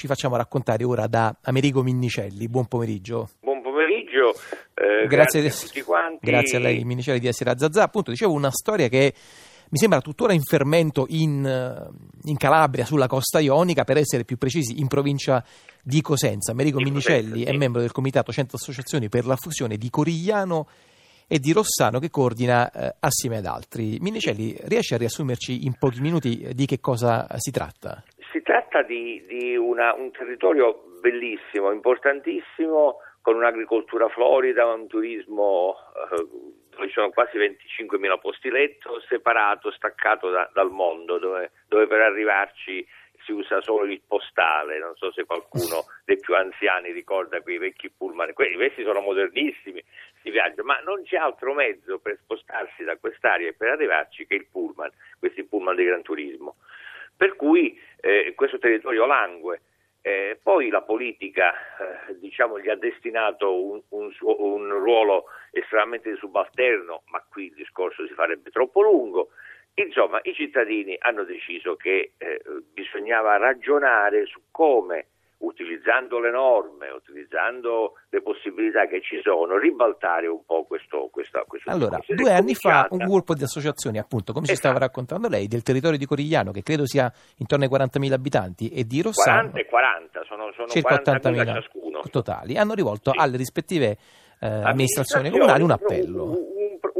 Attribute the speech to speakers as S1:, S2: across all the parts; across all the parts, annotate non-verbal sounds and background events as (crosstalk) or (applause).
S1: ci facciamo raccontare ora da Amerigo Minnicelli. Buon pomeriggio.
S2: Buon pomeriggio, eh,
S1: grazie,
S2: grazie, a tutti quanti.
S1: Grazie a lei Minnicelli di essere a Zazà. Appunto, dicevo una storia che mi sembra tuttora in fermento in, in, Calabria, sulla costa ionica, per essere più precisi, in provincia di Cosenza. Americo di Minnicelli Cosenza, sì. è membro del Comitato Centro Associazioni per la fusione di Corigliano e di Rossano che coordina eh, assieme ad altri. Minnicelli, riesce a riassumerci in pochi minuti di che cosa si tratta?
S2: Si tratta di, di una, un territorio bellissimo, importantissimo, con un'agricoltura florida, un turismo eh, dove ci sono quasi 25.000 posti letto, separato, staccato da, dal mondo, dove, dove per arrivarci si usa solo il postale, non so se qualcuno (laughs) dei più anziani ricorda quei vecchi pullman, questi sono modernissimi, si viaggia, ma non c'è altro mezzo per spostarsi da quest'area e per arrivarci che il pullman, questi pullman di Gran Turismo. Per cui eh, questo territorio langue. Eh, poi la politica eh, diciamo, gli ha destinato un, un, un, ruolo estremamente subalterno, ma qui il discorso si farebbe troppo lungo. Insomma, i cittadini hanno deciso che eh, bisognava ragionare su come utilizzando le norme, utilizzando le possibilità che ci sono, ribaltare un po' questo, questa, questo
S1: Allora, due anni fa un gruppo di associazioni, appunto, come esatto. ci stava raccontando lei, del territorio di Corigliano, che credo sia intorno ai 40.000 abitanti, e di Rossano...
S2: 40 e 40, sono, sono
S1: circa
S2: 80.000 ciascuno.
S1: Totali, hanno rivolto sì. alle rispettive eh, amministrazioni comunali un appello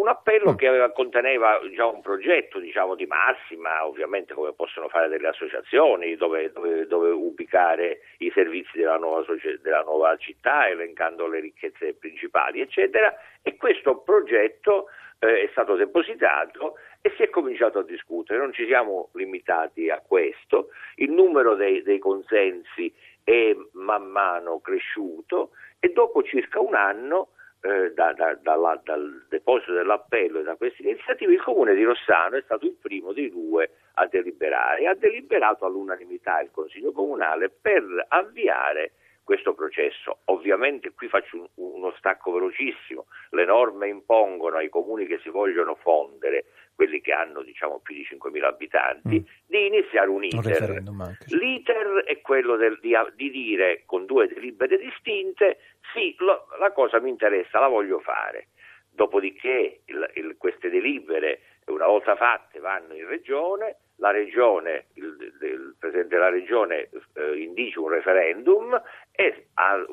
S2: appello mm. che aveva, conteneva già un progetto diciamo, di massima, ovviamente come possono fare delle associazioni, dove, dove, dove ubicare i servizi della nuova, della nuova, città, elencando le ricchezze principali, eccetera. E questo progetto eh, è stato depositato e si è cominciato a discutere. Non ci siamo limitati a questo, il numero dei, dei consensi è man mano cresciuto e dopo circa un anno eh, da, da, dalla, dal deposito dell'appello e da questa iniziativa, il comune di Rossano è stato il primo dei due a deliberare e ha deliberato all'unanimità il Consiglio Comunale per avviare questo processo. Ovviamente qui faccio un, uno stacco velocissimo, le norme impongono ai comuni che si vogliono fondere, quelli che hanno diciamo, più di 5.000 abitanti, mm. di iniziare un iter. Un L'iter è quello del, di, di, dire con due delibere distinte, sì, lo, la cosa mi interessa, la voglio fare. Dopodiché il, il, queste delibere, una volta fatte, vanno in regione, la regione, il, il Presidente della Regione eh, indice un referendum e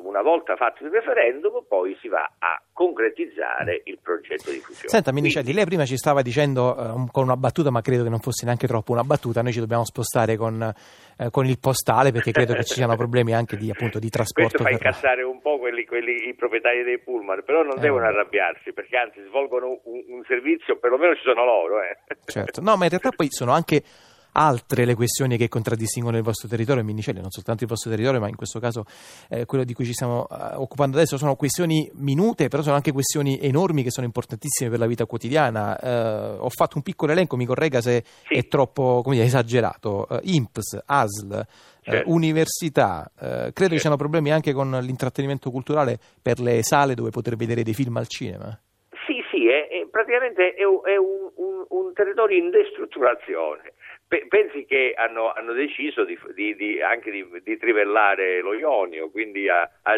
S2: una volta fatto il referendum poi si va a concretizzare il progetto di fusione.
S1: Senta Minicelli, lei prima ci stava dicendo eh, con una battuta, ma credo che non fosse neanche troppo una battuta, noi ci dobbiamo spostare con, eh, con il postale perché credo che ci siano (laughs) problemi anche di, appunto, di trasporto.
S2: Questo fa incazzare un po' quelli, quelli, i proprietari dei pullman, però non eh, devono arrabbiarsi perché anzi svolgono un, un servizio, perlomeno ci sono loro. Eh.
S1: Certo, no, ma in realtà poi sono anche altre le questioni che contraddistinguono il vostro territorio, Minicelli, non soltanto il vostro territorio, ma in questo caso eh, quello di cui ci stiamo eh, occupando adesso sono questioni minute, però sono anche questioni enormi che sono importantissime per la vita quotidiana. Eh, ho fatto un piccolo elenco, mi corregga se sì. è troppo dire, esagerato. Uh, INPS, ASL, eh, Certo. università, eh, credo certo. ci siano problemi anche con l'intrattenimento culturale per le sale dove poter vedere dei film al cinema.
S2: Praticamente è, un, è un, un, un, territorio in destrutturazione. Pensi che hanno, hanno deciso di, di, di, anche di, trivellare lo Ionio, quindi a, a,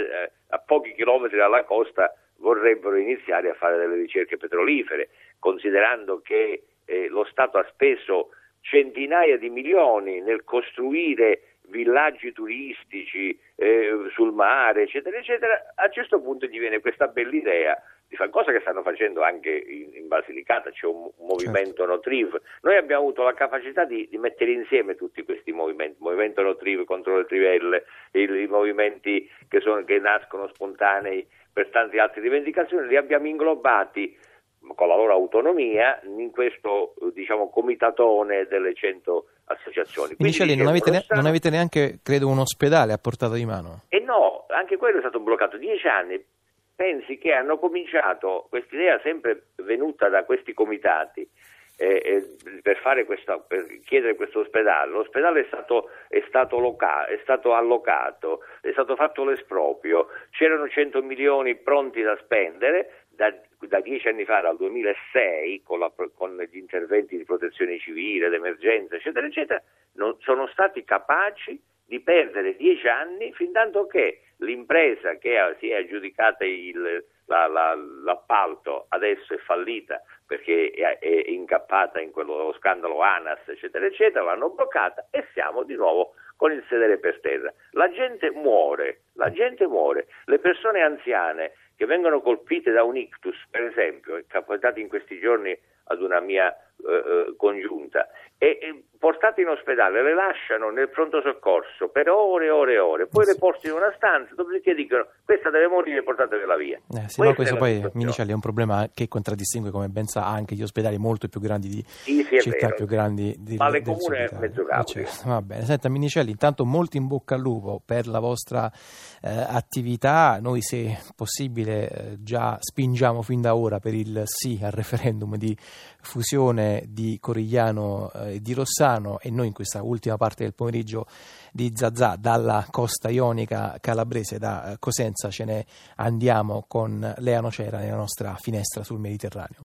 S2: a, pochi chilometri dalla costa vorrebbero iniziare a fare delle ricerche petrolifere, considerando che eh, lo Stato ha speso centinaia di milioni nel costruire villaggi turistici eh, mare, eccetera, eccetera, a un certo punto gli viene questa bella idea di fare cosa che stanno facendo anche in, in Basilicata, c'è un, movimento certo. Notriv. Noi abbiamo avuto la capacità di, di, mettere insieme tutti questi movimenti, il movimento Notriv contro le trivelle, il, i movimenti che, sono, che nascono spontanei per tante altre rivendicazioni, li abbiamo inglobati con la loro autonomia in questo diciamo, comitatone delle 100 associazioni.
S1: Quindi non avete, ne, non avete, neanche, credo, un ospedale a portata di mano?
S2: Anche quello è stato bloccato dieci anni pensi che hanno cominciato, questa idea sempre venuta da questi comitati, eh, eh, per, questa, per, chiedere questo ospedale. L'ospedale è stato, è, stato loca- è stato, allocato, è stato fatto l'esproprio, c'erano 100 milioni pronti da spendere da, da dieci anni fa, dal 2006, con, la, con, gli interventi di protezione civile, d'emergenza, eccetera, eccetera, non sono stati capaci di perdere dieci anni fin tanto che l'impresa che si è aggiudicata il, la, la, l'appalto adesso è fallita perché è, è incappata in quello scandalo ANAS, eccetera, eccetera, l'hanno bloccata e siamo di nuovo con il sedere per terra. La gente muore, la gente muore, le persone anziane che vengono colpite da un ictus, per esempio, è capitato in questi giorni ad una mia eh, eh, congiunta e, e, portate in ospedale, le lasciano nel pronto soccorso per ore e ore e ore, poi le portano in una stanza, dopodiché dicono questa deve morire, portatela via.
S1: Eh, sì, no, questo poi Minicelli è un problema che contraddistingue, come ben sa, anche gli ospedali molto più grandi di
S2: sì, sì,
S1: città
S2: vero.
S1: più grandi di,
S2: Ma le comune è mezzo
S1: eh, certo. Va bene, senta Minicelli, intanto molto in bocca al lupo per la vostra eh, attività, noi se possibile già spingiamo fin da ora per il sì al referendum di fusione di Corigliano e eh, di Rossano e noi in questa ultima parte del pomeriggio di Zazà dalla costa ionica calabrese da eh, Cosenza ce ne andiamo con Lea Nocera nella nostra finestra sul Mediterraneo.